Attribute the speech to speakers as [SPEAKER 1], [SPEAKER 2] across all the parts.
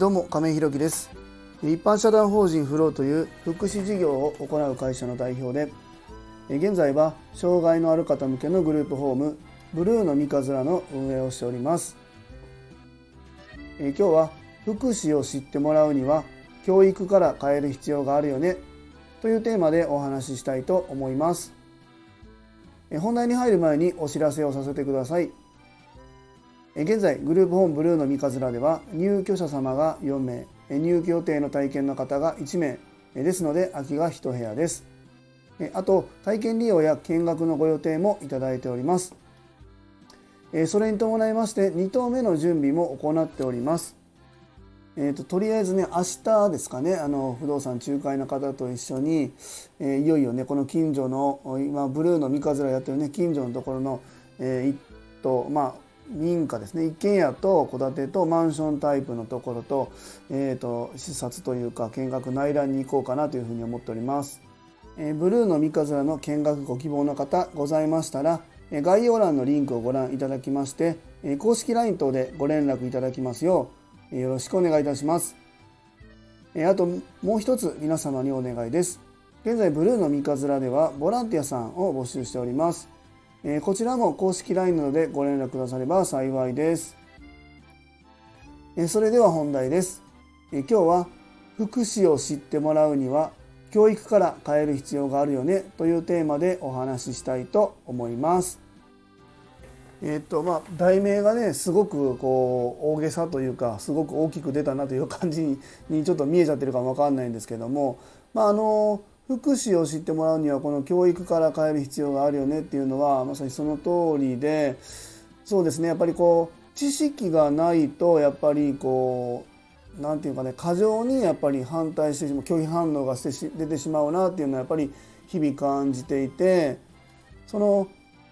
[SPEAKER 1] どうも亀井弘樹です。一般社団法人フローという福祉事業を行う会社の代表で現在は障害のある方向けのグループホームブルーの三日面の運営をしております。今日は福祉を知ってもらうには教育から変える必要があるよねというテーマでお話ししたいと思います。本題に入る前にお知らせをさせてください。現在グループホームブルーの三日面では入居者様が4名入居予定の体験の方が1名ですので空きが1部屋です。あと体験利用や見学のご予定もいただいております。それに伴いまして2棟目の準備も行っております。えーと、とりあえずね明日ですかねあの不動産仲介の方と一緒に、えー、いよいよねこの近所の今ブルーの三日面やってるね近所のところの、えー、一棟まあ民家ですね。一軒家と戸建てとマンションタイプのところと,、えーと、視察というか見学内覧に行こうかなというふうに思っております。えー、ブルーの三日面の見学ご希望の方ございましたら概要欄のリンクをご覧いただきまして公式 LINE 等でご連絡いただきますようよろしくお願いいたします。あともう一つ皆様にお願いです。現在ブルーの三日面ではボランティアさんを募集しております。えこちらも公式 LINE などでご連絡くだされば幸いです。えそれでは本題です。え今日は福祉を知ってもらうには教育から変える必要があるよねというテーマでお話ししたいと思います。えっとまあ、題名がねすごくこう大げさというかすごく大きく出たなという感じにちょっと見えちゃってるかも分かんないんですけども、まあ、あの福祉を知ってもらうにはこの教育から変える必要があるよねっていうのはまさにその通りでそうですねやっぱりこう知識がないとやっぱりこう何て言うかね過剰にやっぱり反対してしまう拒否反応がして出てしまうなっていうのはやっぱり日々感じていてその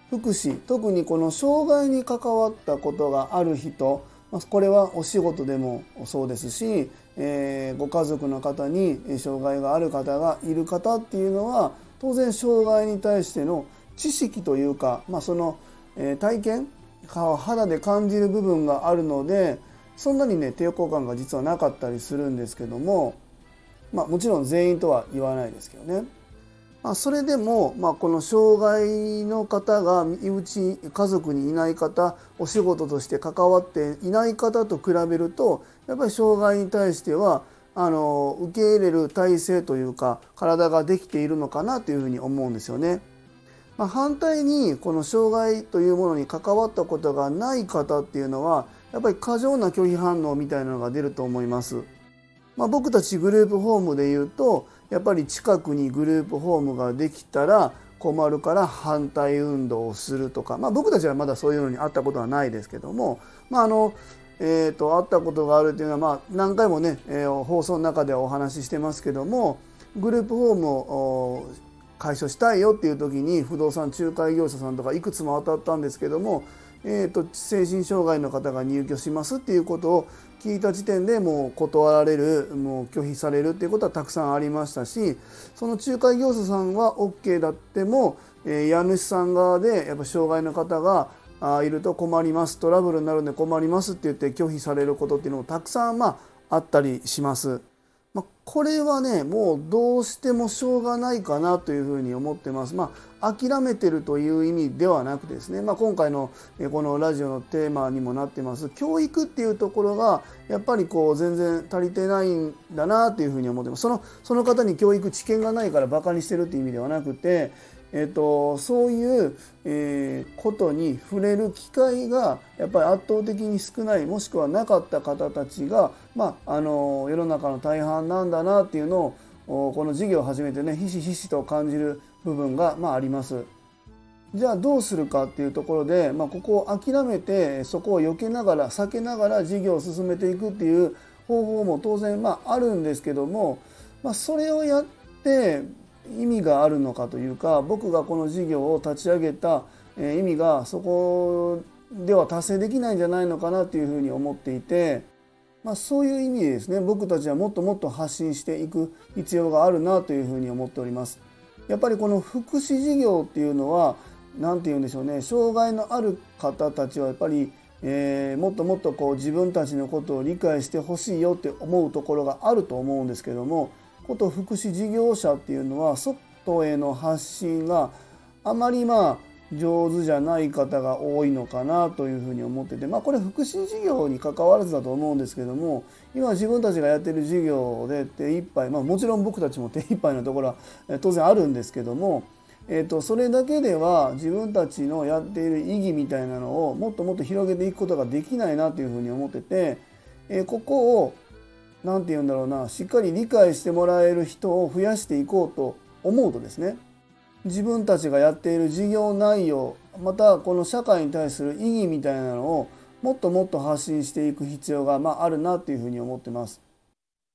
[SPEAKER 1] 福祉特にこの障害に関わったことがある人これはお仕事でもそうですしえー、ご家族の方に障害がある方がいる方っていうのは当然障害に対しての知識というか、まあ、その、えー、体験肌で感じる部分があるのでそんなにね抵抗感が実はなかったりするんですけども、まあ、もちろん全員とは言わないですけどね。まあ、それでも、まあ、この障害の方が身内家族にいない方お仕事として関わっていない方と比べるとやっぱり障害に対してはあの受け入れる体制というか体ができているのかなというふうに思うんですよね。まあ、反対にこの障害というものに関わったことがない方っていうのはやっぱり過剰な拒否反応みたいなのが出ると思います。まあ、僕たちグループホームで言うとやっぱり近くにグループホームができたら困るから反対運動をするとか、まあ、僕たちはまだそういうのに会ったことはないですけども、まああのえーと、会ったことがあるというのは、まあ、何回もね、えー、放送の中ではお話ししてますけどもグループホームを解消したいよっていう時に不動産仲介業者さんとかいくつも当たったんですけどもえーと、精神障害の方が入居しますっていうことを聞いた時点でもう断られるもう拒否されるっていうことはたくさんありましたしその仲介業者さんは OK だっても、えー、家主さん側でやっぱ障害の方があいると困りますトラブルになるんで困りますって言って拒否されることっていうのもたくさんまああったりします。まあ、これはねもうどうしてもしょうがないかなというふうに思ってます。まあ、諦めてるという意味ではなくですね、まあ、今回のこのラジオのテーマにもなってます。教育っていうところがやっぱりこう全然足りてないんだなというふうに思ってます。そのその方に教育知見がないからバカにしてるっていう意味ではなくてえーと、そういう、えー、ことに触れる機会がやっぱり圧倒的に少ないもしくはなかった方たちが、まあ、あの世の中の大半なんだなっていうのをこの授業を始めてねひしひしと感じる部分が、まあ、あります。じゃあどうするかっていうところで、まあ、ここを諦めてそこを避けながら避けながら授業を進めていくっていう方法も当然まああるんですけども、まあ、それをやって意味があるのかというか僕がこの事業を立ち上げた意味がそこでは達成できないんじゃないのかなというふうに思っていて、まあ、そういう意味でですね僕たちはもっともっと発信していく必要があるなというふうに思っております。やっぱりこの福祉事業っていうのは何て言うんでしょうね障害のある方たちはやっぱりえー、もっともっとこう自分たちのことを理解してほしいよって思うところがあると思うんですけどもこと福祉事業者っていうのは外への発信があまりまあ上手じゃない方が多いのかなというふうに思っててまあこれ福祉事業に関わらずだと思うんですけども今自分たちがやってる事業で手一杯まあもちろん僕たちも手一杯のところは当然あるんですけどもえーと、それだけでは自分たちのやっている意義みたいなのをもっともっと広げていくことができないなというふうに思ってて、えー、ここを何て言うんだろうなしっかり理解してもらえる人を増やしていこうと思うとですね自分たちがやっている事業内容またこの社会に対する意義みたいなのをもっともっと発信していく必要が、まあ、あるなというふうに思ってます。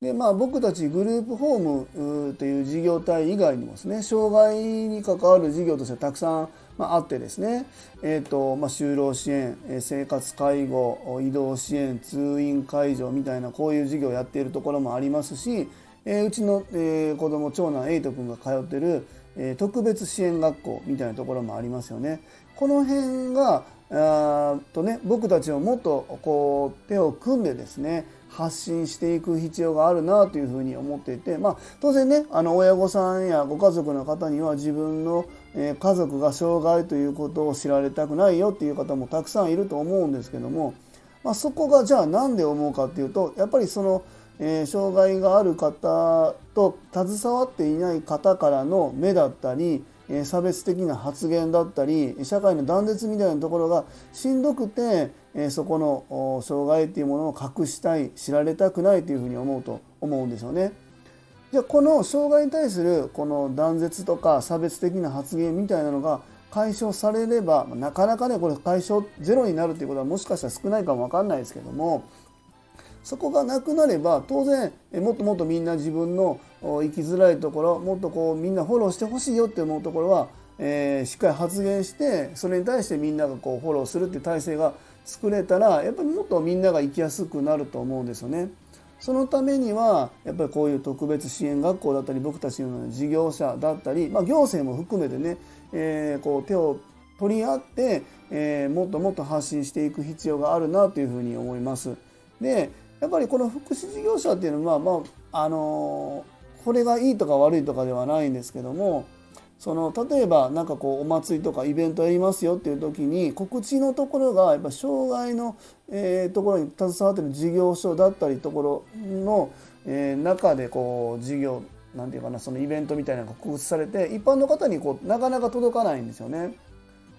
[SPEAKER 1] でまあ、僕たちグループホームという事業体以外にもですね障害に関わる事業としてはたくさん、まあ、ってですね、えーとまあ、就労支援生活介護移動支援通院介助みたいなこういう事業をやっているところもありますし、えー、うちの、えー、子供長男エイト君が通ってる、えー、特別支援学校みたいなところもありますよね。この辺があとね僕たちをもっとこう手を組んでですね発信していく必要があるなというふうに思っていて、まあ、当然ねあの親御さんやご家族の方には自分の家族が障害ということを知られたくないよっていう方もたくさんいると思うんですけども、まあ、そこがじゃあ何で思うかっていうとやっぱりその、え、障害がある方と携わっていない方からの目だったり差別的な発言だったり社会の断絶みたいなところがしんどくてそこの障害っていうものを隠したい知られたくないというふうに思うと思うんですよね。じゃあこの障害に対するこの断絶とか差別的な発言みたいなのが解消されればなかなかねこれ解消ゼロになるっていうことはもしかしたら少ないかも分かんないですけどもそこがなくなれば当然もっともっとみんな自分の生きづらいところもっとこうみんなフォローしてほしいよって思うところは、えー、しっかり発言してそれに対してみんながこうフォローするって体制が作れたらやっぱりもっとみんなが生きやすくなると思うんですよね。そのためにはやっぱりこういう特別支援学校だったり僕たちのような事業者だったり、まあ、行政も含めてね、えー、こう手を取り合って、えー、もっともっと発信していく必要があるなというふうに思います。でやっぱりこの福祉事業者っていうのはまああのこれがいいとか悪いとかではないんですけどもその例えば何かこうお祭りとかイベントやりますよっていう時に告知のところがやっぱ障害の、えー、ところに携わってる事業所だったりところの、えー、中でこう事業なんていうかなそのイベントみたいなのが告知されて一般の方にこうなかなか届かないんですよね。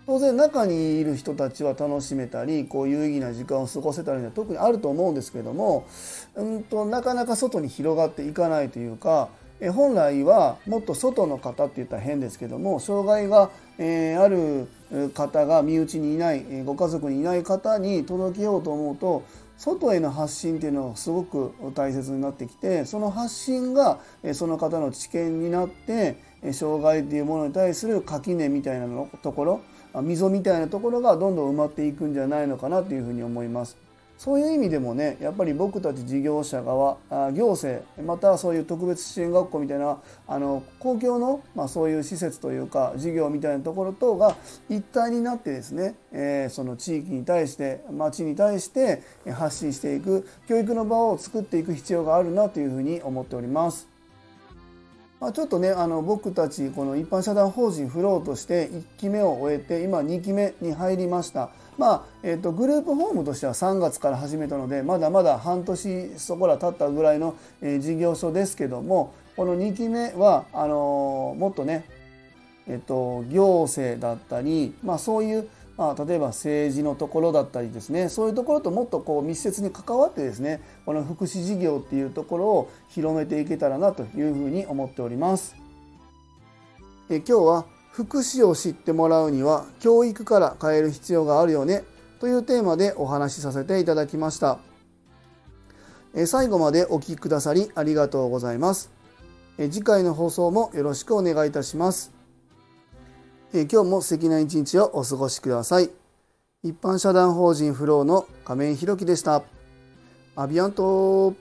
[SPEAKER 1] 当然中にいる人たちは楽しめたりこう有意義な時間を過ごせたりは特にあると思うんですけども、うんと、なかなか外に広がっていかないというかえ本来はもっと外の方って言ったら変ですけども障害が、え、ある方が身内にいないご家族にいない方に届けようと思うと外への発信っていうのがすごく大切になってきてその発信がその方の知見になって障害っていうものに対する垣根みたいなのところ溝みたいなところがどんどん埋まっていくんじゃないのかなというふうに思います。そういう意味でもねやっぱり僕たち事業者側行政またそういう特別支援学校みたいなあの公共の、まあ、そういう施設というか事業みたいなところ等が一体になってですね、えー、その地域に対して町に対して発信していく教育の場を作っていく必要があるなというふうに思っております。まあ、ちょっとねあの僕たちこの一般社団法人フローとして1期目を終えて今2期目に入りました。まあえーと、グループホームとしては3月から始めたのでまだまだ半年そこら経ったぐらいの、えー、事業所ですけどもこの2期目はあのー、もっとね、えーと行政だったり、まあ、そういうまあ、例えば政治のところだったりですねそういうところともっとこう密接に関わってですねこの福祉事業っていうところを広めていけたらなというふうに思っております。え今日は福祉を知ってもらうには教育から変える必要があるよねというテーマでお話しさせていただきました。え最後までお聴きくださりありがとうございます。え次回の放送もよろしくお願いいたします。え今日も素敵な一日をお過ごしください。一般社団法人フローの亀井宏樹でした。アビアント